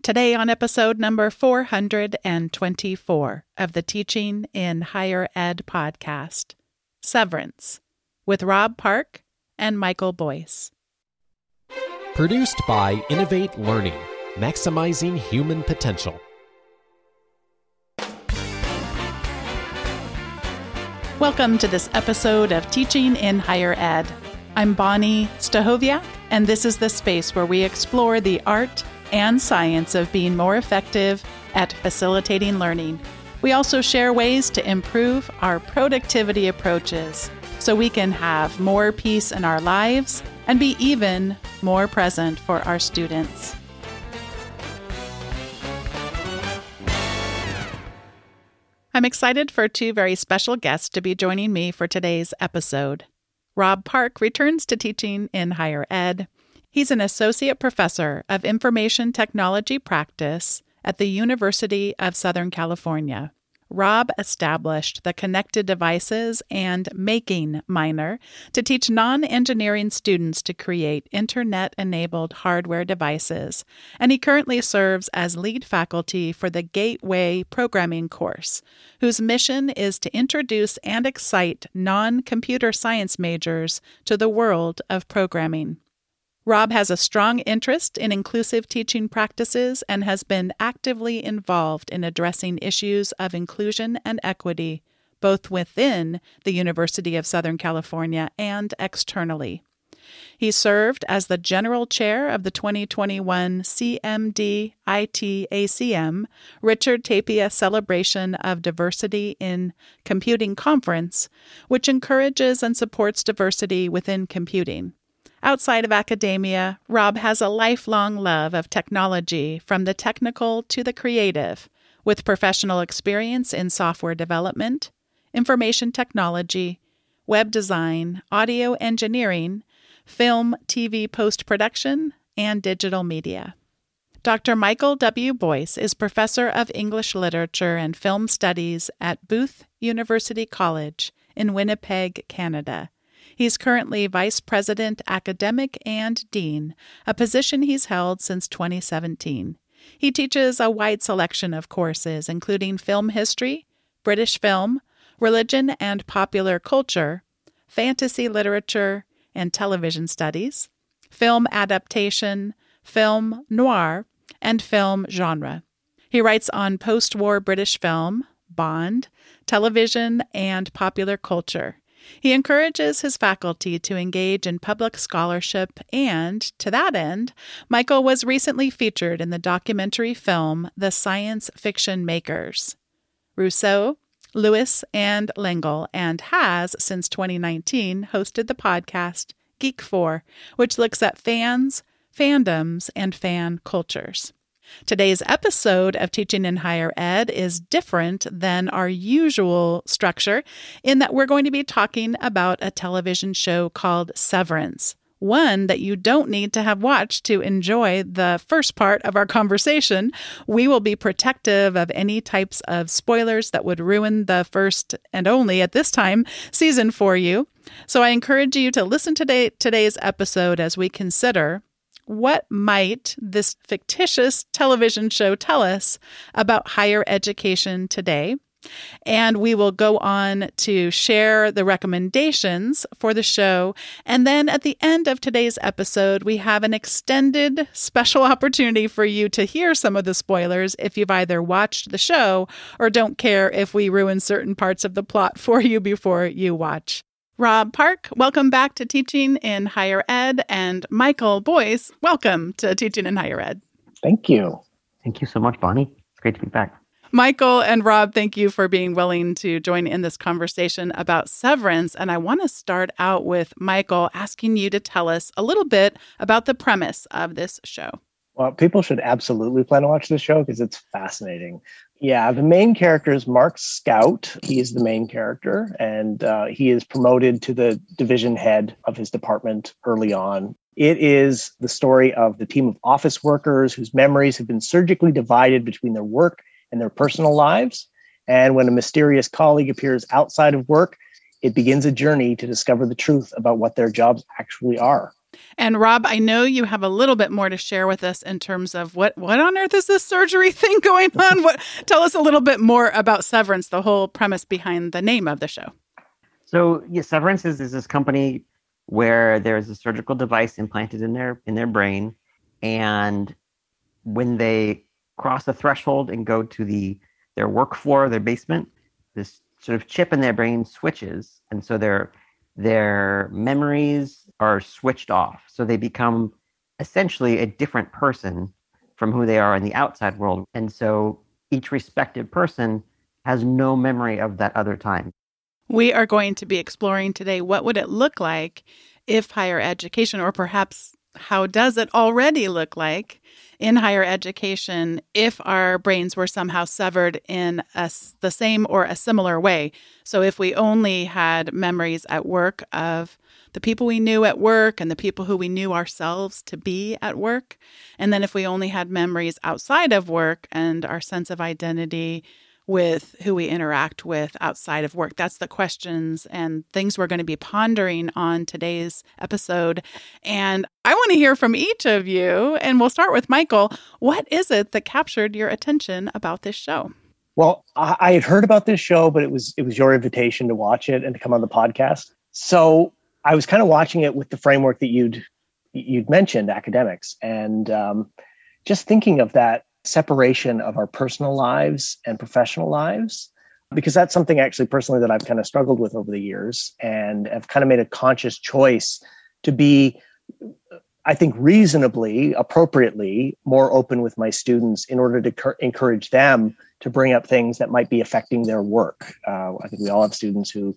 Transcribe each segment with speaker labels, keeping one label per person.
Speaker 1: Today, on episode number 424 of the Teaching in Higher Ed podcast, Severance, with Rob Park and Michael Boyce.
Speaker 2: Produced by Innovate Learning, maximizing human potential.
Speaker 1: Welcome to this episode of Teaching in Higher Ed. I'm Bonnie Stachowiak, and this is the space where we explore the art and science of being more effective at facilitating learning. We also share ways to improve our productivity approaches so we can have more peace in our lives and be even more present for our students. I'm excited for two very special guests to be joining me for today's episode. Rob Park returns to teaching in higher ed. He's an associate professor of information technology practice at the University of Southern California. Rob established the Connected Devices and Making minor to teach non engineering students to create internet enabled hardware devices, and he currently serves as lead faculty for the Gateway Programming course, whose mission is to introduce and excite non computer science majors to the world of programming. Rob has a strong interest in inclusive teaching practices and has been actively involved in addressing issues of inclusion and equity, both within the University of Southern California and externally. He served as the general chair of the 2021 CMD ITACM Richard Tapia Celebration of Diversity in Computing Conference, which encourages and supports diversity within computing. Outside of academia, Rob has a lifelong love of technology, from the technical to the creative, with professional experience in software development, information technology, web design, audio engineering, film, TV post production, and digital media. Dr. Michael W. Boyce is professor of English literature and film studies at Booth University College in Winnipeg, Canada He's currently Vice President Academic and Dean, a position he's held since 2017. He teaches a wide selection of courses, including film history, British film, religion and popular culture, fantasy literature and television studies, film adaptation, film noir, and film genre. He writes on post war British film, Bond, television, and popular culture. He encourages his faculty to engage in public scholarship, and to that end, Michael was recently featured in the documentary film The Science Fiction Makers. Rousseau, Lewis, and L'Engle, and has, since 2019, hosted the podcast Geek 4, which looks at fans, fandoms, and fan cultures. Today's episode of Teaching in Higher Ed is different than our usual structure in that we're going to be talking about a television show called Severance. One that you don't need to have watched to enjoy the first part of our conversation. We will be protective of any types of spoilers that would ruin the first and only at this time season for you. So I encourage you to listen to today, today's episode as we consider what might this fictitious television show tell us about higher education today? And we will go on to share the recommendations for the show. And then at the end of today's episode, we have an extended special opportunity for you to hear some of the spoilers if you've either watched the show or don't care if we ruin certain parts of the plot for you before you watch. Rob Park, welcome back to Teaching in Higher Ed. And Michael Boyce, welcome to Teaching in Higher Ed.
Speaker 3: Thank you.
Speaker 4: Thank you so much, Bonnie. It's great to be back.
Speaker 1: Michael and Rob, thank you for being willing to join in this conversation about severance. And I want to start out with Michael asking you to tell us a little bit about the premise of this show.
Speaker 3: Well, people should absolutely plan to watch this show because it's fascinating. Yeah, the main character is Mark Scout. He is the main character, and uh, he is promoted to the division head of his department early on. It is the story of the team of office workers whose memories have been surgically divided between their work and their personal lives. And when a mysterious colleague appears outside of work, it begins a journey to discover the truth about what their jobs actually are.
Speaker 1: And Rob, I know you have a little bit more to share with us in terms of what what on earth is this surgery thing going on? what tell us a little bit more about Severance, the whole premise behind the name of the show.
Speaker 4: So, yeah, Severance is, is this company where there's a surgical device implanted in their in their brain and when they cross the threshold and go to the their work floor, their basement, this sort of chip in their brain switches and so their their memories are switched off. So they become essentially a different person from who they are in the outside world. And so each respective person has no memory of that other time.
Speaker 1: We are going to be exploring today what would it look like if higher education or perhaps how does it already look like in higher education if our brains were somehow severed in a, the same or a similar way? So, if we only had memories at work of the people we knew at work and the people who we knew ourselves to be at work, and then if we only had memories outside of work and our sense of identity with who we interact with outside of work? That's the questions and things we're going to be pondering on today's episode. And I want to hear from each of you. And we'll start with Michael. What is it that captured your attention about this show?
Speaker 3: Well, I, had heard about this show, but it was it was your invitation to watch it and to come on the podcast. So I was kind of watching it with the framework that you'd you'd mentioned, academics, and um, just thinking of that separation of our personal lives and professional lives because that's something actually personally that I've kind of struggled with over the years and have kind of made a conscious choice to be I think reasonably appropriately more open with my students in order to cur- encourage them to bring up things that might be affecting their work. Uh, I think we all have students who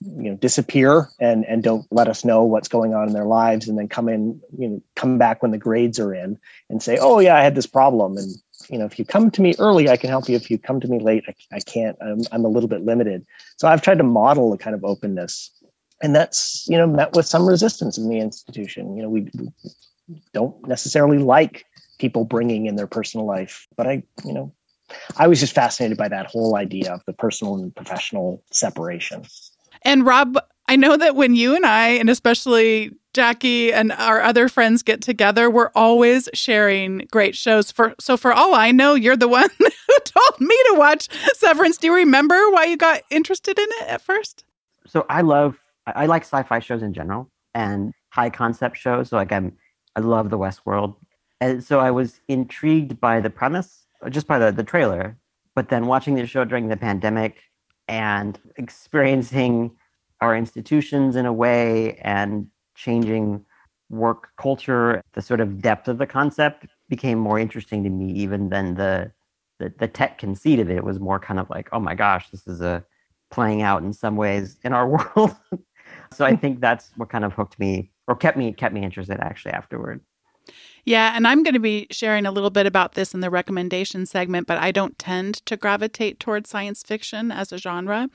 Speaker 3: you know disappear and and don't let us know what's going on in their lives and then come in you know come back when the grades are in and say oh yeah i had this problem. And you know if you come to me early i can help you. If you come to me late i, I can't. I'm, I'm a little bit limited. So i've tried to model a kind of openness. And that's you know met with some resistance in the institution. You know we don't necessarily like people bringing in their personal life but i you know i was just fascinated by that whole idea of the personal and professional separation
Speaker 1: and Rob, I know that when you and I, and especially Jackie and our other friends get together, we're always sharing great shows. For so for all I know, you're the one who told me to watch Severance. Do you remember why you got interested in it at first?
Speaker 4: So I love I like sci-fi shows in general and high concept shows. So like I'm I love the Westworld. And so I was intrigued by the premise, just by the, the trailer. But then watching the show during the pandemic and experiencing our institutions in a way and changing work culture, the sort of depth of the concept became more interesting to me even than the the, the tech conceit of it. It was more kind of like, oh my gosh, this is a playing out in some ways in our world. so I think that's what kind of hooked me or kept me kept me interested actually afterward.
Speaker 1: Yeah, and I'm going to be sharing a little bit about this in the recommendation segment, but I don't tend to gravitate towards science fiction as a genre.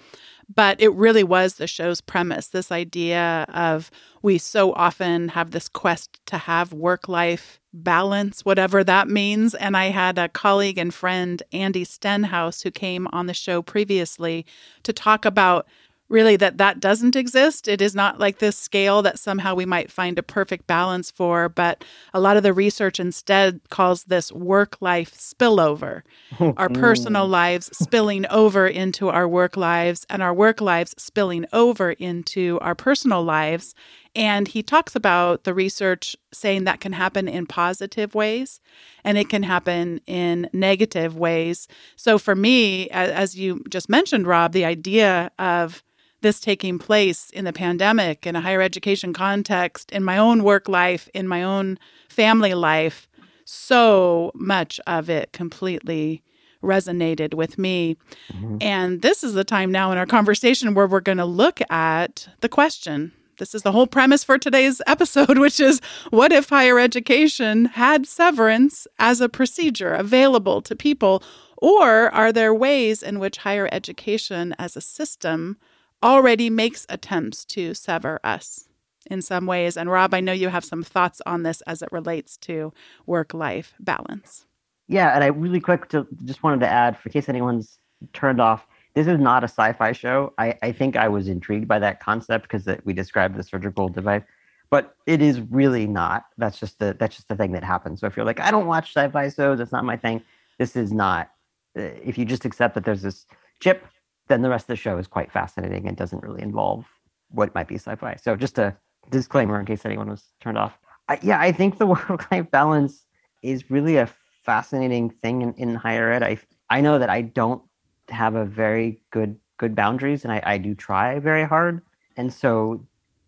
Speaker 1: But it really was the show's premise this idea of we so often have this quest to have work life balance, whatever that means. And I had a colleague and friend, Andy Stenhouse, who came on the show previously to talk about really that that doesn't exist. It is not like this scale that somehow we might find a perfect balance for, but a lot of the research instead calls this work life spillover. Oh, our personal oh. lives spilling over into our work lives and our work lives spilling over into our personal lives. And he talks about the research saying that can happen in positive ways and it can happen in negative ways. So, for me, as you just mentioned, Rob, the idea of this taking place in the pandemic in a higher education context, in my own work life, in my own family life, so much of it completely resonated with me. Mm-hmm. And this is the time now in our conversation where we're going to look at the question. This is the whole premise for today's episode, which is what if higher education had severance as a procedure available to people? Or are there ways in which higher education as a system already makes attempts to sever us in some ways. And Rob, I know you have some thoughts on this as it relates to work life balance.
Speaker 4: Yeah, and I really quick to just wanted to add, for case anyone's turned off, this is not a sci-fi show. I, I think I was intrigued by that concept because we described the surgical device, but it is really not. That's just the that's just the thing that happens. So if you're like, I don't watch sci-fi shows, it's not my thing. This is not. Uh, if you just accept that there's this chip, then the rest of the show is quite fascinating and doesn't really involve what might be sci-fi. So just a disclaimer in case anyone was turned off. I, yeah, I think the work-life balance is really a fascinating thing in, in higher ed. I I know that I don't have a very good good boundaries, and I, I do try very hard. And so,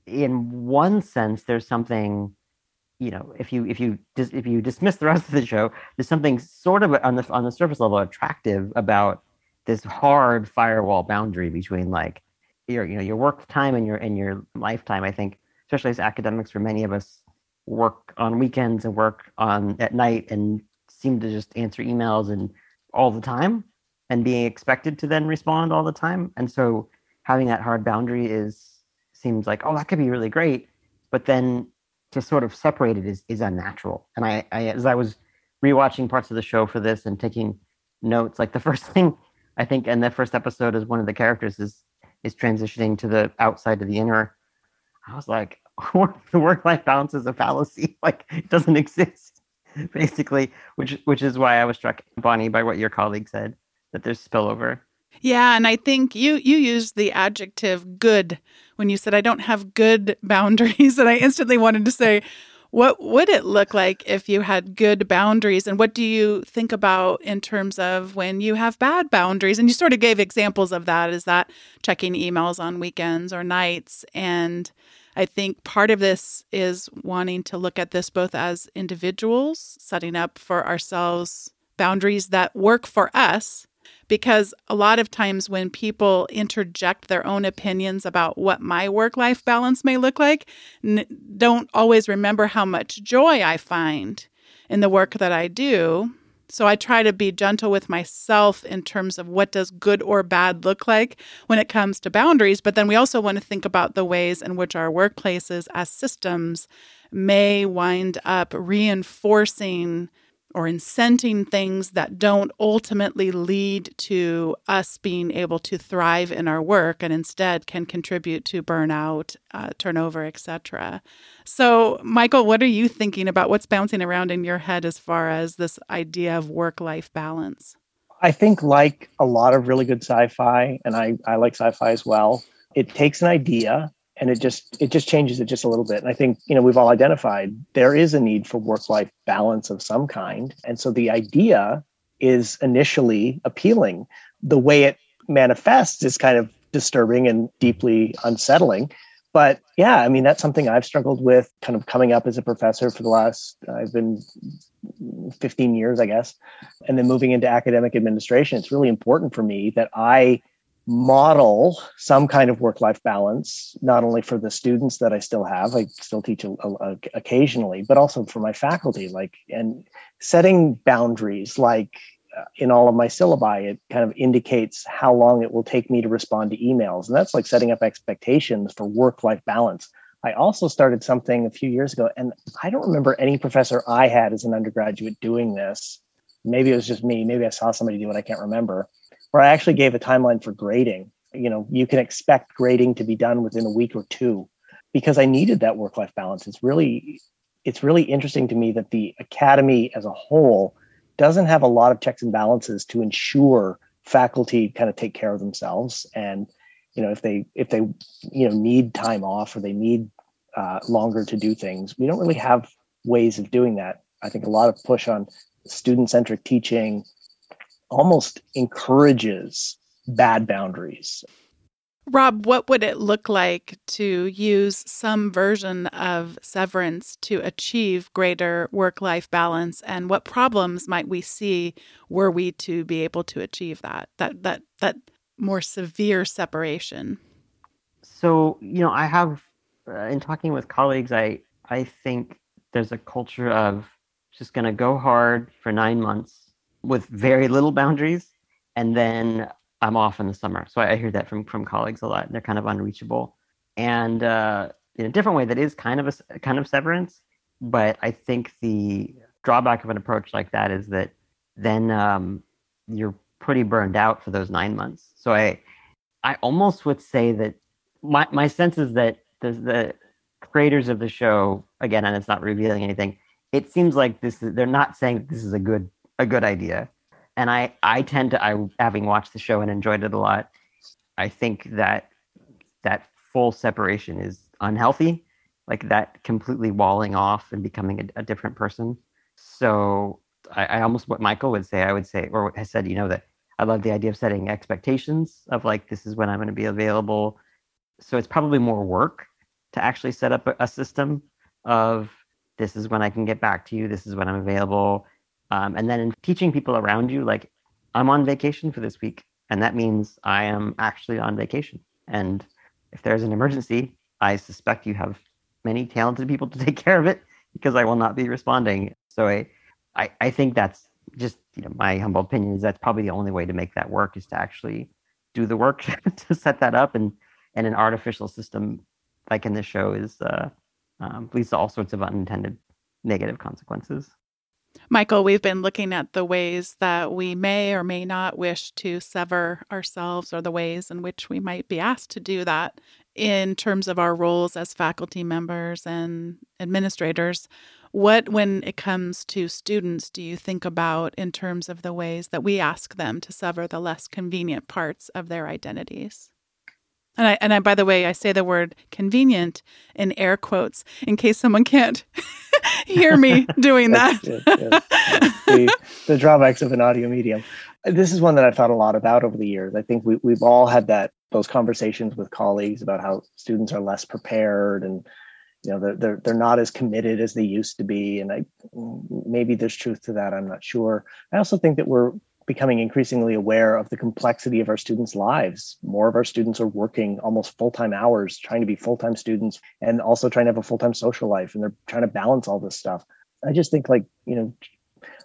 Speaker 4: in one sense, there's something, you know, if you if you dis, if you dismiss the rest of the show, there's something sort of on the on the surface level attractive about this hard firewall boundary between like your you know your work time and your and your lifetime. I think, especially as academics, for many of us, work on weekends and work on at night and seem to just answer emails and all the time and being expected to then respond all the time. And so having that hard boundary is seems like, oh, that could be really great. But then to sort of separate it is is unnatural. And I, I as I was rewatching parts of the show for this and taking notes, like the first thing I think in the first episode is one of the characters is is transitioning to the outside to the inner. I was like, the work life balance is a fallacy. Like it doesn't exist, basically. Which which is why I was struck, Bonnie, by what your colleague said that there's spillover.
Speaker 1: Yeah, and I think you you used the adjective good when you said I don't have good boundaries and I instantly wanted to say what would it look like if you had good boundaries? And what do you think about in terms of when you have bad boundaries? And you sort of gave examples of that is that checking emails on weekends or nights. And I think part of this is wanting to look at this both as individuals setting up for ourselves boundaries that work for us because a lot of times when people interject their own opinions about what my work life balance may look like, n- don't always remember how much joy I find in the work that I do. So I try to be gentle with myself in terms of what does good or bad look like when it comes to boundaries, but then we also want to think about the ways in which our workplaces as systems may wind up reinforcing or incenting things that don't ultimately lead to us being able to thrive in our work and instead can contribute to burnout, uh, turnover, etc. So, Michael, what are you thinking about what's bouncing around in your head as far as this idea of work life balance?
Speaker 3: I think, like a lot of really good sci fi, and I, I like sci fi as well, it takes an idea and it just it just changes it just a little bit. And i think you know we've all identified there is a need for work life balance of some kind. And so the idea is initially appealing. The way it manifests is kind of disturbing and deeply unsettling. But yeah i mean that's something i've struggled with kind of coming up as a professor for the last i've been 15 years i guess and then moving into academic administration. It's really important for me that i model some kind of work life balance, not only for the students that I still have, I still teach a, a, occasionally, but also for my faculty, like, and setting boundaries, like uh, in all of my syllabi, it kind of indicates how long it will take me to respond to emails. And that's like setting up expectations for work life balance. I also started something a few years ago, and I don't remember any professor I had as an undergraduate doing this. Maybe it was just me. Maybe I saw somebody do it. I can't remember where I actually gave a timeline for grading. You know, you can expect grading to be done within a week or two because I needed that work life balance. It's really it's really interesting to me that the academy as a whole doesn't have a lot of checks and balances to ensure faculty kind of take care of themselves and you know if they if they you know need time off or they need uh, longer to do things we don't really have ways of doing that i think a lot of push on student centric teaching almost encourages bad boundaries.
Speaker 1: Rob, what would it look like to use some version of severance to achieve greater work life balance? And what problems might we see were we to be able to achieve that, that, that, that more severe separation?
Speaker 4: So, you know, I have, uh, in talking with colleagues, I, I think there's a culture of just going to go hard for nine months with very little boundaries, and then I'm off in the summer. So I hear that from from colleagues a lot. And they're kind of unreachable, and uh, in a different way, that is kind of a kind of severance. But I think the drawback of an approach like that is that then um, you're pretty burned out for those nine months. So I I almost would say that my my sense is that the, the creators of the show, again, and it's not revealing anything, it seems like this is, they're not saying this is a good a good idea. And I I tend to I having watched the show and enjoyed it a lot, I think that that full separation is unhealthy, like that completely walling off and becoming a, a different person. So I, I, almost what Michael would say, I would say, or has said, you know, that I love the idea of setting expectations of like this is when I'm going to be available. So it's probably more work to actually set up a, a system of this is when I can get back to you, this is when I'm available. Um, and then in teaching people around you, like I'm on vacation for this week, and that means I am actually on vacation. And if there's an emergency, I suspect you have many talented people to take care of it because I will not be responding. So I, I, I think that's just you know my humble opinion is that's probably the only way to make that work is to actually do the work to set that up and and an artificial system like in this show is uh, um, leads to all sorts of unintended negative consequences.
Speaker 1: Michael, we've been looking at the ways that we may or may not wish to sever ourselves or the ways in which we might be asked to do that in terms of our roles as faculty members and administrators. What, when it comes to students, do you think about in terms of the ways that we ask them to sever the less convenient parts of their identities? And I, and I, by the way, I say the word convenient in air quotes in case someone can't hear me doing that. yes,
Speaker 3: yes. The, the, drawbacks of an audio medium. This is one that I've thought a lot about over the years. I think we, we've all had that those conversations with colleagues about how students are less prepared and you know they're, they're, they're not as committed as they used to be and i maybe there's truth to that i'm not sure i also think that we're becoming increasingly aware of the complexity of our students' lives. More of our students are working almost full time hours, trying to be full time students and also trying to have a full time social life. And they're trying to balance all this stuff. I just think, like, you know,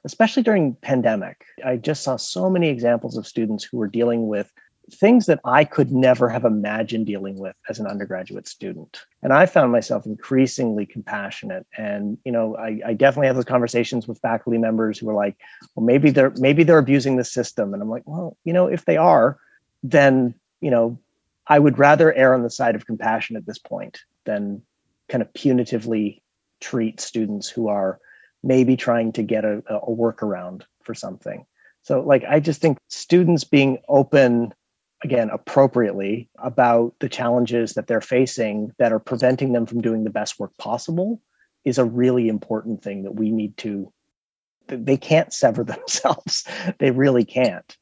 Speaker 3: especially during pandemic, I just saw so many examples of students who were dealing with things that I could never have imagined dealing with as an undergraduate student. And I found myself increasingly compassionate. And, you know, I, I, definitely have those conversations with faculty members who are like, well, maybe they're maybe they're abusing the system. And I'm like, well, you know, if they are, then, you know, I would rather err on the side of compassion at this point than kind of punitively treat students who are maybe trying to get a, a workaround for something. So, like, I just think students being open again appropriately about the challenges that they're facing that are preventing them from doing the best work possible is a really important thing that we need to they can't sever themselves. They really can't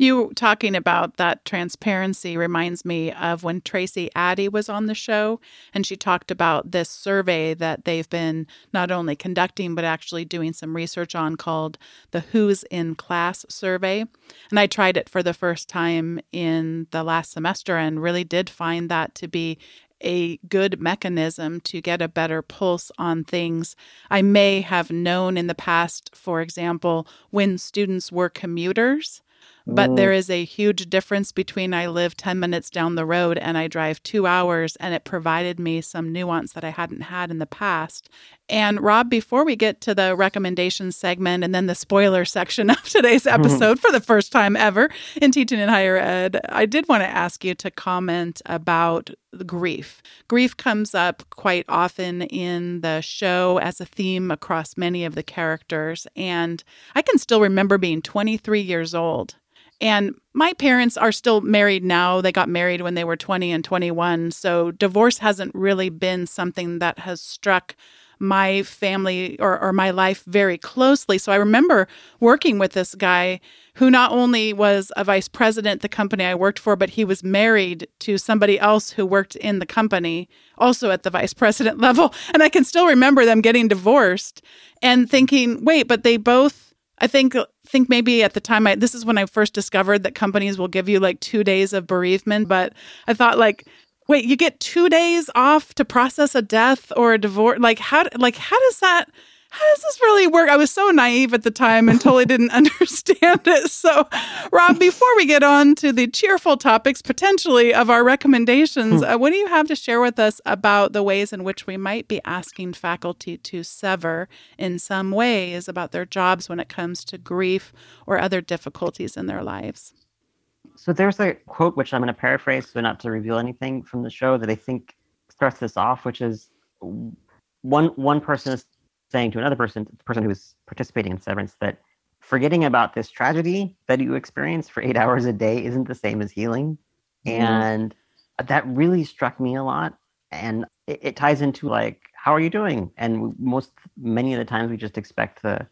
Speaker 1: you talking about that transparency reminds me of when Tracie Addy was on the show, and she talked about this survey that they've been not only conducting, but actually doing some research on called the Who's in Class survey. And I tried it for the first time in the last semester and really did find that to be a good mechanism to get a better pulse on things. I may have known in the past, for example, when students were commuters but mm. there is a huge difference between I live 10 minutes down the road and I drive two hours, and it provided me some nuance that I hadn't had in the past. And Rob, before we get to the recommendation segment and then the spoiler section of today's episode for the first time ever in teaching in higher ed, I did want to ask you to comment about grief. Grief comes up quite often in the show as a theme across many of the characters. And I can still remember being 23 years old and my parents are still married now. They got married when they were 20 and 21. So divorce hasn't really been something that has struck my family or, or my life very closely. So I remember working with this guy who not only was a vice president the company I worked for, but he was married to somebody else who worked in the company, also at the vice president level. And I can still remember them getting divorced and thinking, wait, but they both I think think maybe at the time I this is when I first discovered that companies will give you like 2 days of bereavement, but I thought like wait, you get 2 days off to process a death or a divorce like how like how does that how does this really work? I was so naive at the time and totally didn't understand it. So, Rob, before we get on to the cheerful topics potentially of our recommendations, hmm. uh, what do you have to share with us about the ways in which we might be asking faculty to sever in some ways about their jobs when it comes to grief or other difficulties in their lives?
Speaker 4: So, there's a quote which I'm going to paraphrase so not to reveal anything from the show that I think starts this off, which is one one person is saying to another person, the person who is participating in severance, that forgetting about this tragedy that you experience for eight hours a day isn't the same as healing. Mm-hmm. And that really struck me a lot. And it, it, ties into like, how are you doing? And most, many of the times we just expect the,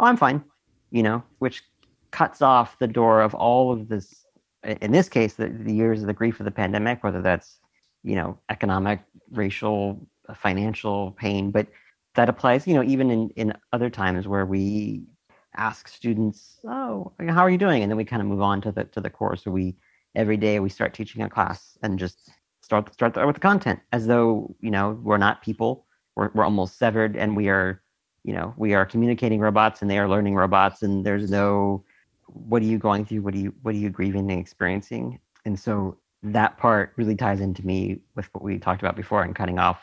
Speaker 4: oh, I'm fine, you know, which cuts off the door of all of this, in this case, the, the years of the grief of the pandemic, whether that's, you know, economic, racial, financial pain, but that applies, you know, even in, in other times where we ask students, "Oh, how are you doing?" and then we kind of move on to the to the course. So we every day we start teaching a class and just start start with the content as though you know we're not people. We're we're almost severed, and we are you know we are communicating robots, and they are learning robots, and there's no what are you going through? What are you what are you grieving and experiencing? And so that part really ties into me with what we talked about before and cutting off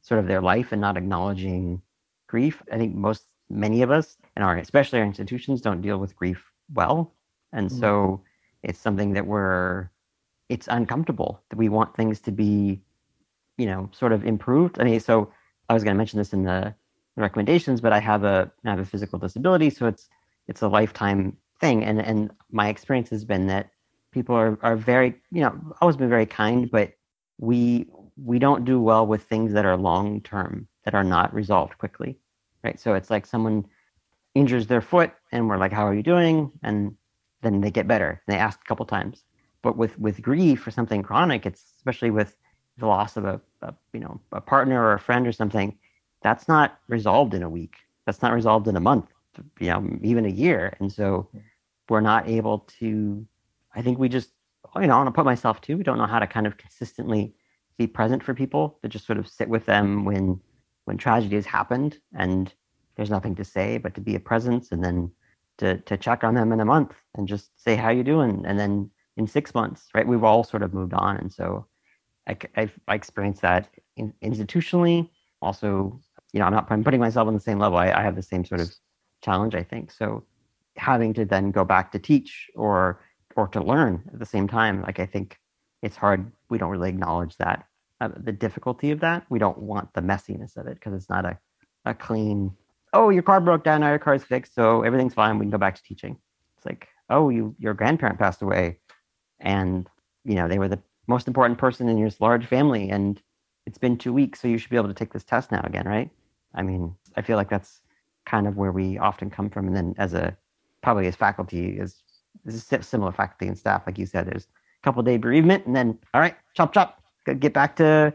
Speaker 4: sort of their life and not acknowledging grief. I think most many of us and our especially our institutions don't deal with grief well and mm-hmm. so it's something that we're it's uncomfortable that we want things to be you know sort of improved i mean so i was going to mention this in the recommendations but i have a I have a physical disability so it's it's a lifetime thing and and my experience has been that people are are very you know always been very kind but we we don't do well with things that are long term that are not resolved quickly right? So it's like someone injures their foot and we're like, how are you doing? And then they get better. And they ask a couple times. But with with grief or something chronic, it's especially with the loss of a, a you know a partner or a friend or something, that's not resolved in a week. That's not resolved in a month, you know, even a year. And so we're not able to. I think we just oh, you know I want to put myself too. We don't know how to kind of consistently be present for people to just sort of sit with them when when tragedy has happened and there's nothing to say but to be a presence and then to to check on them in a month and just say how you doing and then in six months right we've all sort of moved on and so i I've, i experienced that in, institutionally also you know i'm not I'm putting myself on the same level I, I have the same sort of challenge i think so having to then go back to teach or or to learn at the same time like i think it's hard we don't really acknowledge that uh, the difficulty of that. We don't want the messiness of it because it's not a, a clean, oh, your car broke down, now your car's fixed, so everything's fine. We can go back to teaching. It's like, oh, you your grandparent passed away, and you know they were the most important person in your large family, and it's been two weeks, so you should be able to take this test now again, right? I mean, I feel like that's kind of where we often come from, and then as a probably as faculty is is similar faculty and staff, like you said, there's a couple day bereavement, and then all right, chop chop, get back to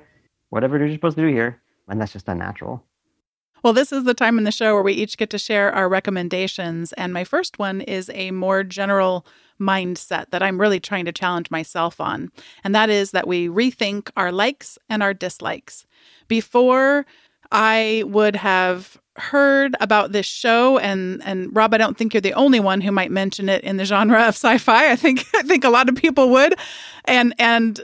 Speaker 4: whatever you're supposed to do here. And that's just unnatural.
Speaker 1: Well, this is the time in the show where we each get to share our recommendations. And my first one is a more general mindset that I'm really trying to challenge myself on. And that is that we rethink our likes and our dislikes. Before I would have heard about this show and and Rob I don't think you're the only one who might mention it in the genre of sci-fi. I think I think a lot of people would. And and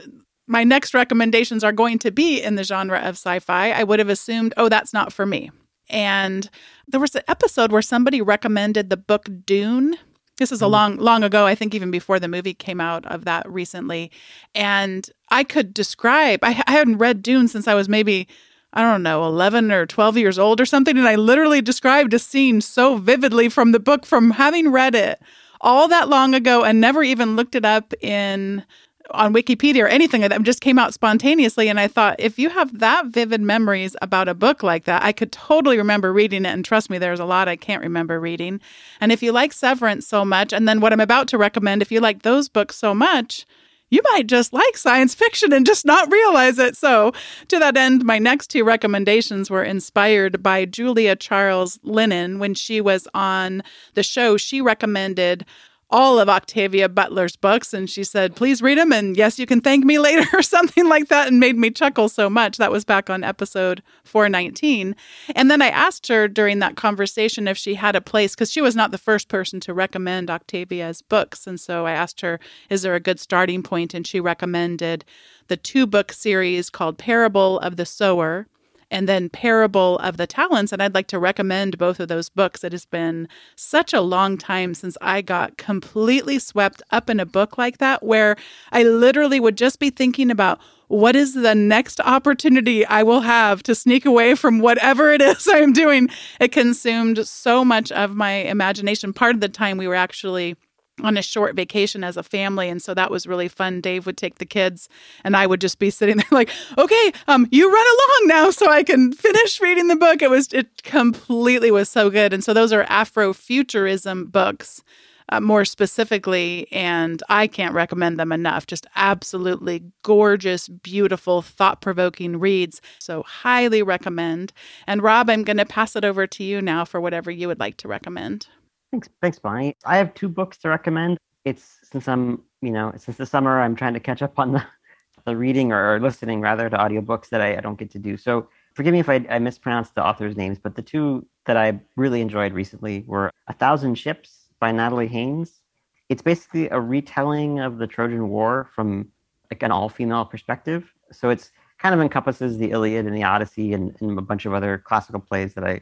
Speaker 1: my next recommendations are going to be in the genre of sci fi, I would have assumed, oh, that's not for me. And there was an episode where somebody recommended the book Dune. This is a mm-hmm. long, long ago, I think even before the movie came out of that recently. And I could describe, I, I hadn't read Dune since I was maybe, I don't know, 11 or 12 years old or something. And I literally described a scene so vividly from the book from having read it all that long ago and never even looked it up in on Wikipedia or anything that just came out spontaneously. And I thought, if you have that vivid memories about a book like that, I could totally remember reading it. And trust me, there's a lot I can't remember reading. And if you like Severance so much, and then what I'm about to recommend, if you like those books so much, you might just like science fiction and just not realize it. So, to that end, my next two recommendations were inspired by Julia Charles Lennon. When she was on the show, she recommended all of Octavia Butler's books. And she said, please read them. And yes, you can thank me later or something like that. And made me chuckle so much. That was back on episode 419. And then I asked her during that conversation if she had a place, because she was not the first person to recommend Octavia's books. And so I asked her, is there a good starting point? And she recommended the two book series called Parable of the Sower and then Parable of the Talents. And I'd like to recommend both of those books. It has been such a long time since I got completely swept up in a book like that, where I literally would just be thinking about what is the next opportunity I will have to sneak away from whatever it is I'm doing? It consumed so much of my imagination. Part of the time we were actually on a short vacation as a family and so that was really fun. Dave would take the kids and i would just be sitting there like okay um you run along now so i can finish reading the book. It was it completely was so good and so those are afrofuturism books uh, more specifically and i can't recommend them enough. Just absolutely gorgeous beautiful thought-provoking reads so highly recommend. And rob i'm going to pass it over to you now for whatever you would like to recommend
Speaker 4: Thanks, thanks, Bonnie. I have two books to recommend. It's since I'm, you know, since the summer, I'm trying to catch up on the, the reading or, listening rather to audiobooks that I, I don't get to do. So forgive me if I, I mispronounced the authors' names, but the two that I really enjoyed recently were A Thousand Ships by Natalie Haynes. It's basically a retelling of the Trojan War from like an all-female perspective. So it's kind of encompasses the Iliad and the Odyssey and, and a bunch of other classical plays that I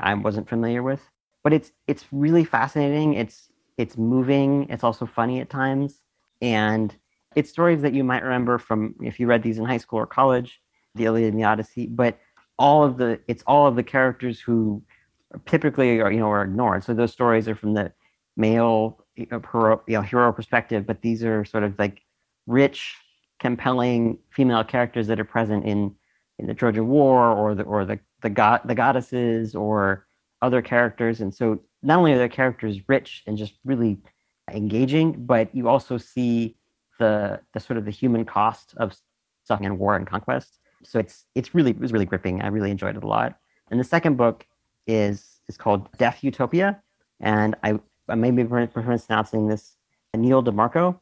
Speaker 4: I wasn't familiar with but it's it's really fascinating. It's it's moving. It's also funny at times, and it's stories that you might remember from if you read these in high school or college, the Iliad and the Odyssey. But all of the it's all of the characters who typically are you know are ignored. So those stories are from the male you know, hero perspective, but these are sort of like rich, compelling female characters that are present in in the Trojan War or the or the the god the goddesses or other characters. And so not only are their characters rich and just really engaging, but you also see the the sort of the human cost of suffering and war and conquest. So it's it's really it was really gripping. I really enjoyed it a lot. And the second book is is called Deaf Utopia, and I I may be pronouncing this Nyle DiMarco.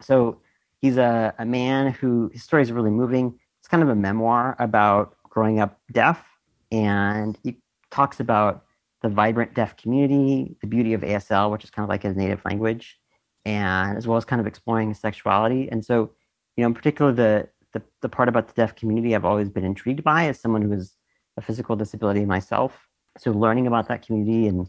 Speaker 4: So he's a, a man who his story is really moving. It's kind of a memoir about growing up deaf, and he talks about the vibrant deaf community, the beauty of ASL, which is kind of like his native language, and as well as kind of exploring sexuality. And so, you know, in particular, the, the, the part about the deaf community I've always been intrigued by as someone who has a physical disability myself. So learning about that community and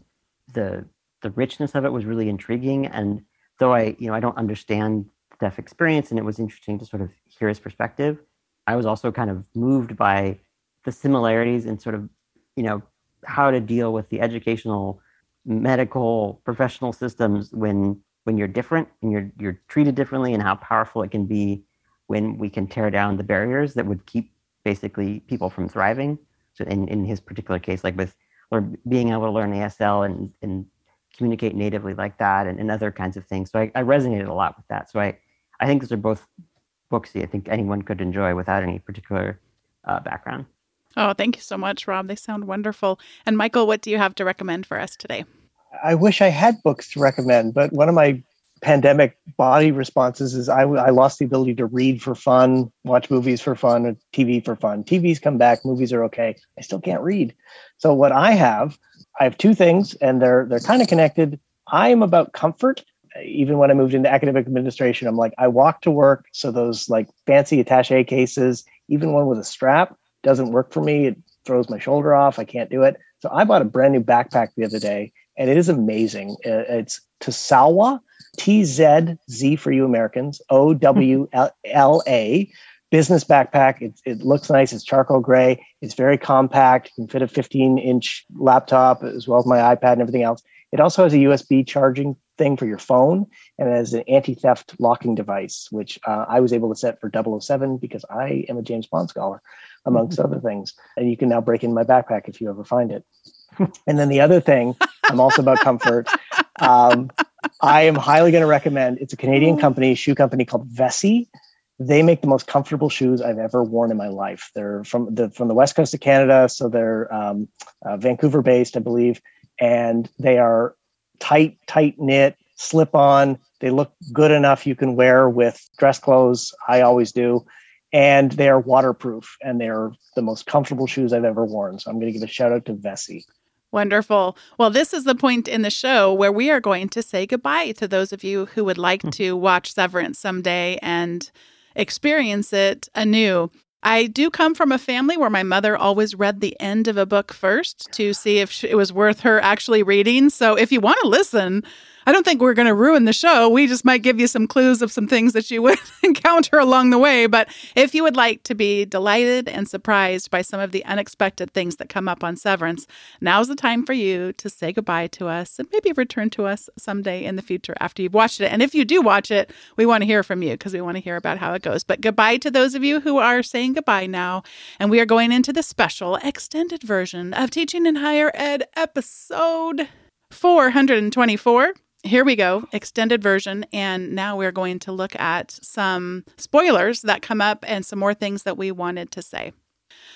Speaker 4: the the richness of it was really intriguing. And though I, you know, I don't understand the deaf experience, and it was interesting to sort of hear his perspective, I was also kind of moved by the similarities and sort of, you know, how to deal with the educational medical professional systems when when you're different and you're you're treated differently and how powerful it can be when we can tear down the barriers that would keep basically people from thriving. So in, in his particular case like with or being able to learn asl and and communicate natively like that and, and other kinds of things. So I, I resonated a lot with that. So i i think those are both books that i think anyone could enjoy without any particular uh, background
Speaker 1: Oh, thank you so much, Rob. They sound wonderful. And Michael, what do you have to recommend for us today?
Speaker 3: I wish I had books to recommend, but one of my pandemic body responses is I, I lost the ability to read for fun, watch movies for fun, or TV for fun. TV's come back, movies are okay. I still can't read. So what I have, I have two things, and they're they're kind of connected. I am about comfort. Even when I moved into academic administration, I'm like I walk to work, so those like fancy attaché cases, even one with a strap, doesn't work for me. It throws my shoulder off. I can't do it. So I bought a brand new backpack the other day, and it is amazing. Uh, it's Tzowla, T Z Z for you Americans, O W L A business backpack. It, it looks nice. It's charcoal gray. It's very compact. You can fit a 15 inch laptop as well as my iPad and everything else. It also has a USB charging thing for your phone and as an anti theft locking device, which uh, I was able to set for 007 because I am a James Bond scholar amongst other things. And you can now break in my backpack if you ever find it. and then the other thing, I'm also about comfort. Um, I am highly going to recommend. It's a Canadian company, shoe company called Vessi. They make the most comfortable shoes I've ever worn in my life. They're from the from the west coast of Canada, so they're um, uh, Vancouver based, I believe, and they are tight, tight knit, slip on. They look good enough you can wear with dress clothes. I always do and they are waterproof and they're the most comfortable shoes I've ever worn. So I'm going to give a shout out to Vessi.
Speaker 1: Wonderful. Well, this is the point in the show where we are going to say goodbye to those of you who would like hmm. to watch Severance someday and experience it anew. I do come from a family where my mother always read the end of a book first to see if it was worth her actually reading. So if you want to listen, I don't think we're going to ruin the show. We just might give you some clues of some things that you would encounter along the way. But if you would like to be delighted and surprised by some of the unexpected things that come up on Severance, now's the time for you to say goodbye to us and maybe return to us someday in the future after you've watched it. And if you do watch it, we want to hear from you because we want to hear about how it goes. But goodbye to those of you who are saying goodbye now. And we are going into the special extended version of Teaching in Higher Ed episode 424. Here we go, extended version. And now we're going to look at some spoilers that come up and some more things that we wanted to say.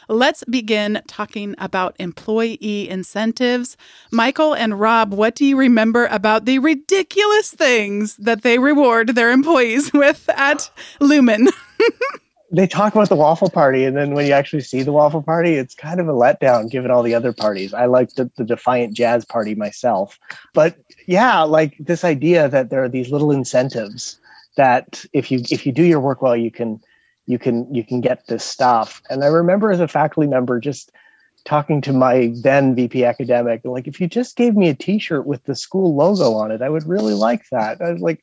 Speaker 1: Let's begin talking about employee incentives. Michael and Rob, what do you remember about the ridiculous things that they reward their employees with at Lumen?
Speaker 3: they talk about the waffle party and then when you actually see the waffle party it's kind of a letdown given all the other parties. I like the, the defiant jazz party myself. But yeah like this idea that there are these little incentives that if you if you do your work well you can you can you can get this stuff. And i remember as a faculty member just talking to my then vp academic like if you just gave me a t-shirt with the school logo on it i would really like that. I was like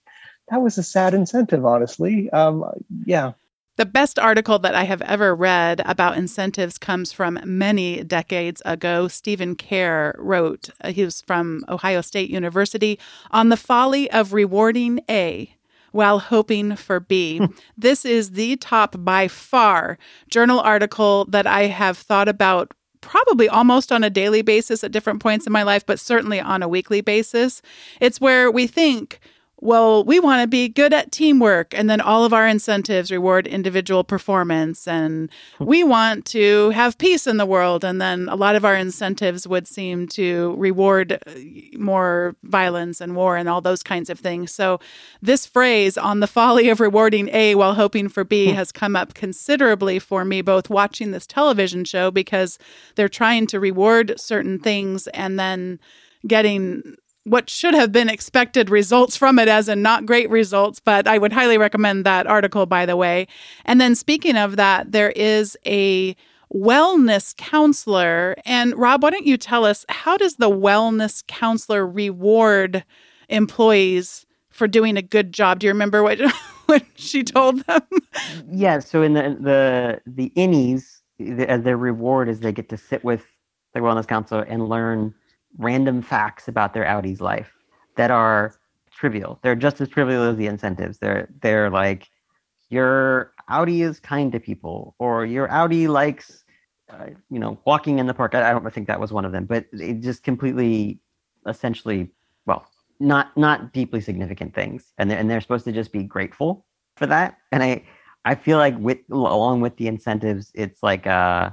Speaker 3: that was a sad incentive honestly. Um, yeah
Speaker 1: the best article that I have ever read about incentives comes from many decades ago. Steven Kerr wrote, uh, he was from Ohio State University, on the folly of rewarding A while hoping for B. Hmm. this is the top by far journal article that I have thought about probably almost on a daily basis at different points in my life, but certainly on a weekly basis. It's where we think, well, we want to be good at teamwork, and then all of our incentives reward individual performance. And we want to have peace in the world, and then a lot of our incentives would seem to reward uh, more violence and war and all those kinds of things. So, this phrase on the folly of rewarding A while hoping for B hmm. has come up considerably for me, both watching this television show because they're trying to reward certain things and then getting what should have been expected results from it as in not great results but i would highly recommend that article by the way. And then speaking of that there is a wellness counselor. And rob why don't you tell us how does the wellness counselor reward employees for doing a good job? Do you remember what she told them?
Speaker 4: Yeah so in the the the innies the, uh, their reward is they get to sit with the wellness counselor and learn random facts about their outie's life that are trivial. They're just as trivial as the incentives. They're they're like your Audi is kind to people, or your Audi likes, uh, you know, walking in the park. I, I don't think that was one of them, but it just completely, essentially, well, not not deeply significant things, and they're, and they're supposed to just be grateful for that. And I I feel like with along with the incentives, it's like uh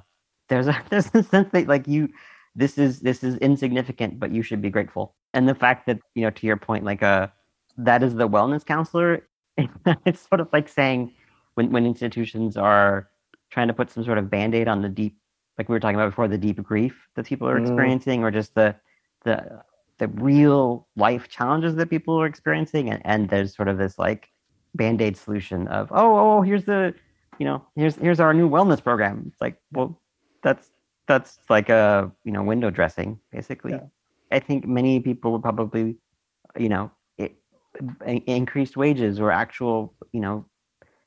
Speaker 4: there's a there's a sense that like you this is this is insignificant, but you should be grateful. And the fact that you know, to your point, like uh, that is the wellness counselor. it's sort of like saying when when institutions are trying to put some sort of band-aid on the deep like we were talking about before the deep grief that people are mm. experiencing or just the the the real life challenges that people are experiencing and, and there's sort of this like band-aid solution of oh oh here's the you know here's here's our new wellness program it's like well that's that's like a you know window dressing basically. Yeah. I think many people would probably, you know, it, increased wages or actual you know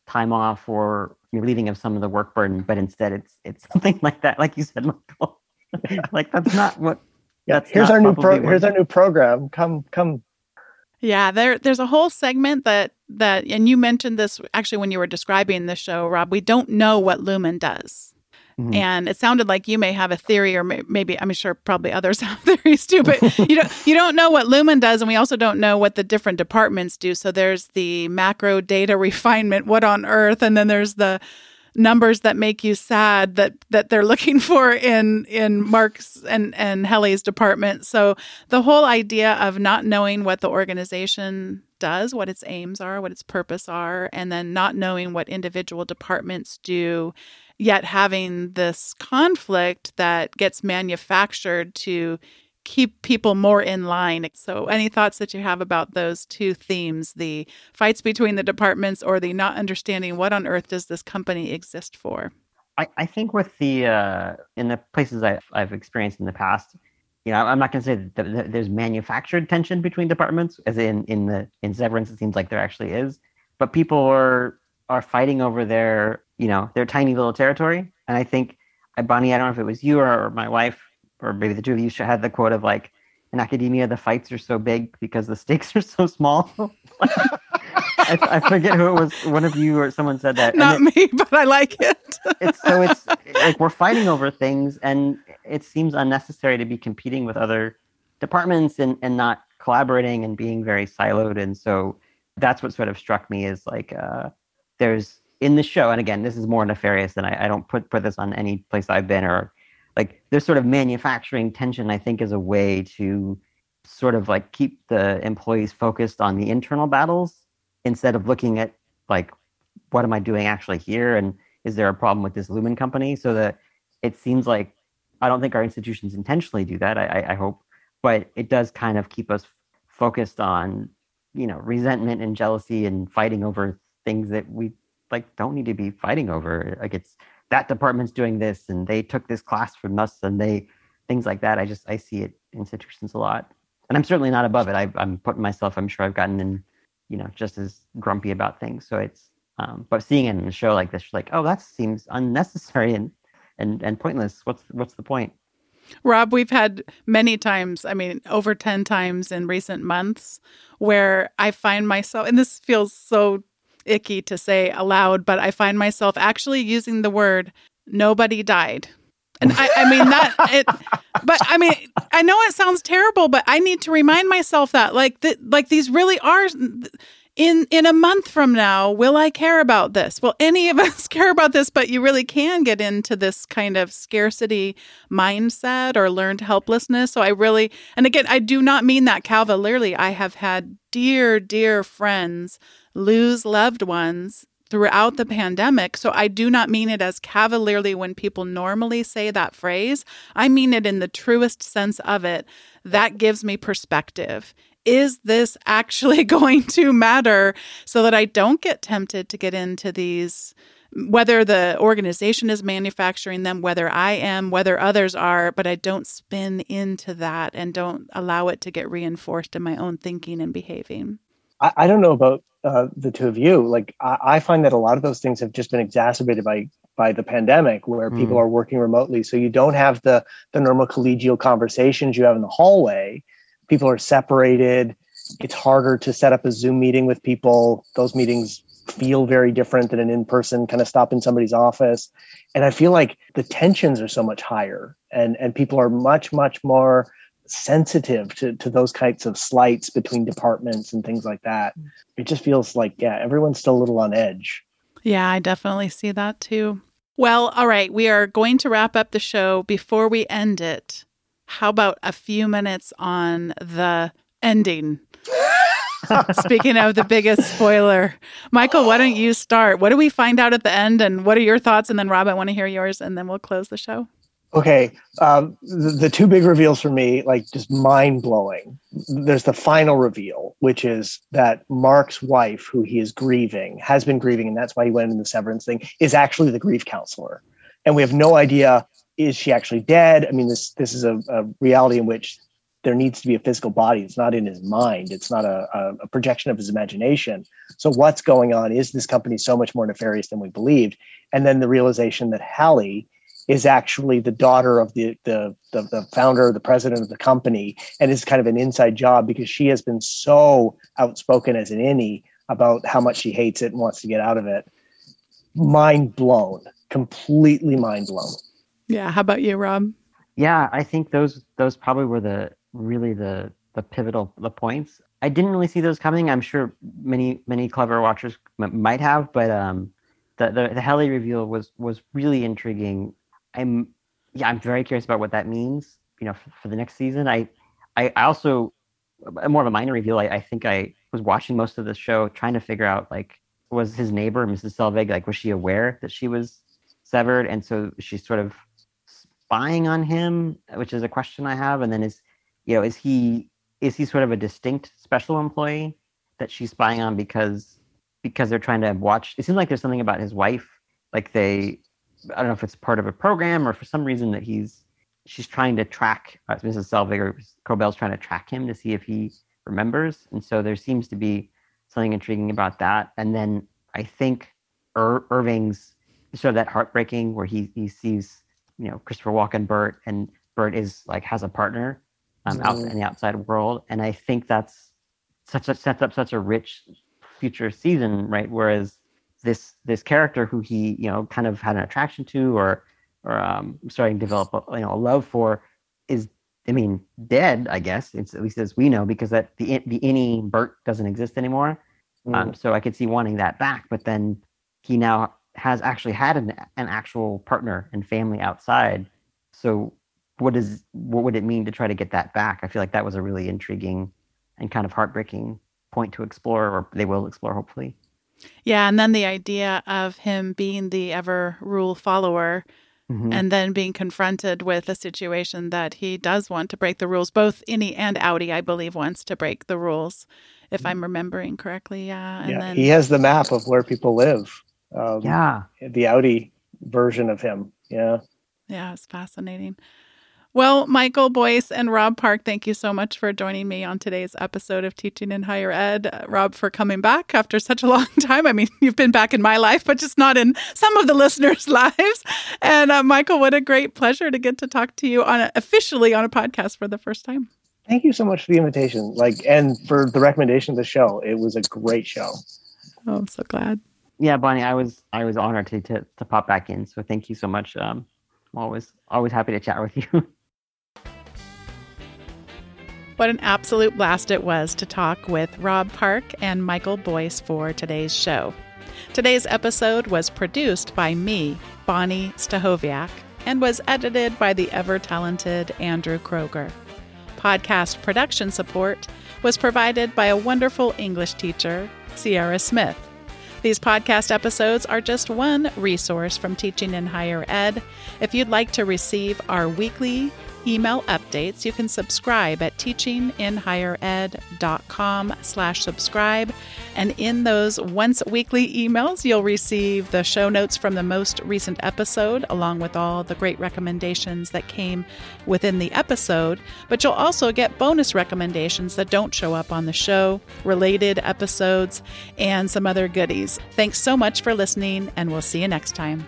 Speaker 4: time off or relieving of some of the work burden, but instead it's it's something like that, like you said, Michael. like that's not what.
Speaker 3: Yeah, here's our new pro. Here's our new program. Come, come.
Speaker 1: Yeah, there there's a whole segment that that, and you mentioned this actually when you were describing the show, Rob. We don't know what Lumen does. Mm-hmm. And it sounded like you may have a theory, or maybe I'm sure probably others have theories too. But you don't you don't know what Lumen does, and we also don't know what the different departments do. So there's the macro data refinement, what on earth, and then there's the numbers that make you sad that that they're looking for in in Mark's and and Helly's department. So the whole idea of not knowing what the organization does, what its aims are, what its purpose are, and then not knowing what individual departments do yet having this conflict that gets manufactured to keep people more in line. So, any thoughts that you have about those two themes the fights between the departments or the not understanding what on earth does this company exist for?
Speaker 4: I, I think with the, uh, in the places I've, I've experienced in the past, you know, I'm not going to say that there's manufactured tension between departments, as in in the in Severance, it seems like there actually is. But people are are fighting over their you know their tiny little territory, and I think, Bonnie, I don't know if it was you or, or my wife, or maybe the two of you should had the quote of like, in academia, the fights are so big because the stakes are so small. I, I, forget who it was. One of you or someone said that.
Speaker 1: Not it, me, but I like it.
Speaker 4: it's so it's like we're fighting over things, and it seems unnecessary to be competing with other departments and and not collaborating and being very siloed. And so that's what sort of struck me is like uh, there's in the show, and again, this is more nefarious than I, I don't put put this on any place I've been or like this sort of manufacturing tension. I think is a way to sort of like keep the employees focused on the internal battles instead of looking at like what am I doing actually here and is there a problem with this Lumen company? So that it seems like I don't think our institutions intentionally do that. I, I hope, but it does kind of keep us focused on you know resentment and jealousy and fighting over things that we like don't need to be fighting over. Like it's that department's doing this and they took this class from us and they things like that. I just I see it in institutions a lot, and I'm certainly not above it. I, I'm putting myself. I'm sure I've gotten in you know just as grumpy about things so it's um, but seeing it in a show like this like oh that seems unnecessary and and and pointless what's what's the point
Speaker 1: rob we've had many times i mean over 10 times in recent months where i find myself and this feels so icky to say aloud but i find myself actually using the word nobody died. And I, I mean that it but I mean I know it sounds terrible, but I need to remind myself that like that like these really are in in a month from now will i care about this? Will any of us care about this but you really can get into this kind of scarcity mindset or learned helplessness. So i really and again i do not mean that cavalierly i have had dear dear friends lose loved ones throughout the pandemic. So I do not mean it as cavalierly when people normally say that phrase. I mean it in the truest sense of it. That gives me perspective. Is this actually going to matter so that I don't get tempted to get into these? Whether the organization is manufacturing them, whether I am, whether others are, but I don't spin into that and don't allow it to get reinforced in my own thinking and behaving.
Speaker 3: I, I don't know about uh, the two of you. Like I, I, find that a lot of those things have just been exacerbated by by the pandemic, where mm. people are working remotely. So you don't have the the normal collegial conversations you have in the hallway. People are separated. It's harder to set up a Zoom meeting with people. Those meetings feel very different than an in-person kind of stop in somebody's office and i feel like the tensions are so much higher and and people are much much more sensitive to, to those kinds of slights between departments and things like that. It just feels like, yeah, everyone's still a little on edge.
Speaker 1: Yeah, I definitely see that too. Well, all right, we are going to wrap up the show. Before we end it, how about a few minutes on the ending? Speaking of the biggest spoiler, Michael, why don't you start? What do we find out at the end, and what are your thoughts? And then, Rob, I want to hear yours, and then we'll close the show.
Speaker 3: Okay, um, the, the, two big reveals for me, like just mind blowing. There's the final reveal, which is that Mark's wife, who he is grieving, has been grieving, and that's why he went in the severance thing, is actually the grief counselor, and we have no idea is she actually dead. I mean, this this is a, a reality in which there needs to be a physical body. It's not in his mind. It's not a, a, a projection of his imagination. So what's going on? Is this company so much more nefarious than we believed? And then the realization that Helly is actually the daughter of the, the the the, founder, the president of the company, and is kind of an inside job because she has been so outspoken as an innie about how much she hates it and wants to get out of it. Mind blown, completely mind blown.
Speaker 1: Yeah. How about you, Rob?
Speaker 4: Yeah, I think those those probably were the really the the pivotal the points. I didn't really see those coming. I'm sure many many clever watchers m- might have, but um, the the, the Helly reveal was was really intriguing I'm yeah, I'm very curious about what that means. You know, for, for the next season. I I also uh, more of a minor reveal. I, I think I was watching most of the show trying to figure out like was his neighbor Mrs. Selvig like was she aware that she was severed and so she's sort of spying on him, which is a question I have. And then is you know is he is he sort of a distinct special employee that she's spying on because because they're trying to watch? It seems like there's something about his wife like they I don't know if it's part of a program or for some reason that he's she's trying to track uh, Mrs. Selvig or Cobel's trying to track him to see if he remembers, and so there seems to be something intriguing about that. And then I think Ir- Irving's sort of that heartbreaking where he he sees you know Christopher Walken, Burt, and Burt is like has a partner um, out in the outside world, and I think that's such a sets up such a rich future season, right? Whereas this this character who he you know kind of had an attraction to or or um, starting to develop a, you know a love for is I mean dead I guess it's at least as we know because that the the any Burt doesn't exist anymore. Um,
Speaker 3: Mm.
Speaker 4: so I could see wanting that back, but then he now has actually had an an actual partner and family outside. So what is what would it mean to try to get that back? I feel like that was a really intriguing and kind of heartbreaking point to explore, or they will explore hopefully.
Speaker 1: Yeah, and then the idea of him being the ever rule follower
Speaker 4: Mhm.
Speaker 1: and then being confronted with a situation that he does want to break the rules. Both Innie and outie, I believe, wants to break the rules, if I'm remembering correctly. Yeah. And
Speaker 3: yeah,
Speaker 1: then
Speaker 3: he has the map of where people live. Um,
Speaker 4: yeah.
Speaker 3: the outie version of him. Yeah.
Speaker 1: Yeah, it's fascinating. Well, Michael Boyce and Rob Park, thank you so much for joining me on today's episode of Teaching in Higher Ed. Uh, Rob, for coming back after such a long time. I mean, you've been back in my life, but just not in some of the listeners' lives. And uh, Michael, what a great pleasure to get to talk to you on a, officially on a podcast for the first time.
Speaker 3: Thank you so much for the invitation. Like, and for the recommendation of the show. It was a great show.
Speaker 1: Oh, I'm so glad.
Speaker 4: Yeah, Bonnie, I was I was honored to to, to pop back in. So thank you so much. Um, I'm always always happy to chat with you.
Speaker 1: What an absolute blast it was to talk with Rob Park and Michael Boyce for today's show. Today's episode was produced by me, Bonnie Stachowiak, and was edited by the ever talented Andrew Kroeger. Podcast production support was provided by a wonderful English teacher, Sierra Smith. These podcast episodes are just one resource from Teaching in Higher Ed. If you'd like to receive our weekly email updates, you can subscribe at teachinginhighered.com slash subscribe. And in those once weekly emails, you'll receive the show notes from the most recent episode, along with all the great recommendations that came within the episode. But you'll also get bonus recommendations that don't show up on the show, related episodes, and some other goodies. Thanks so much for listening, and we'll see you next time.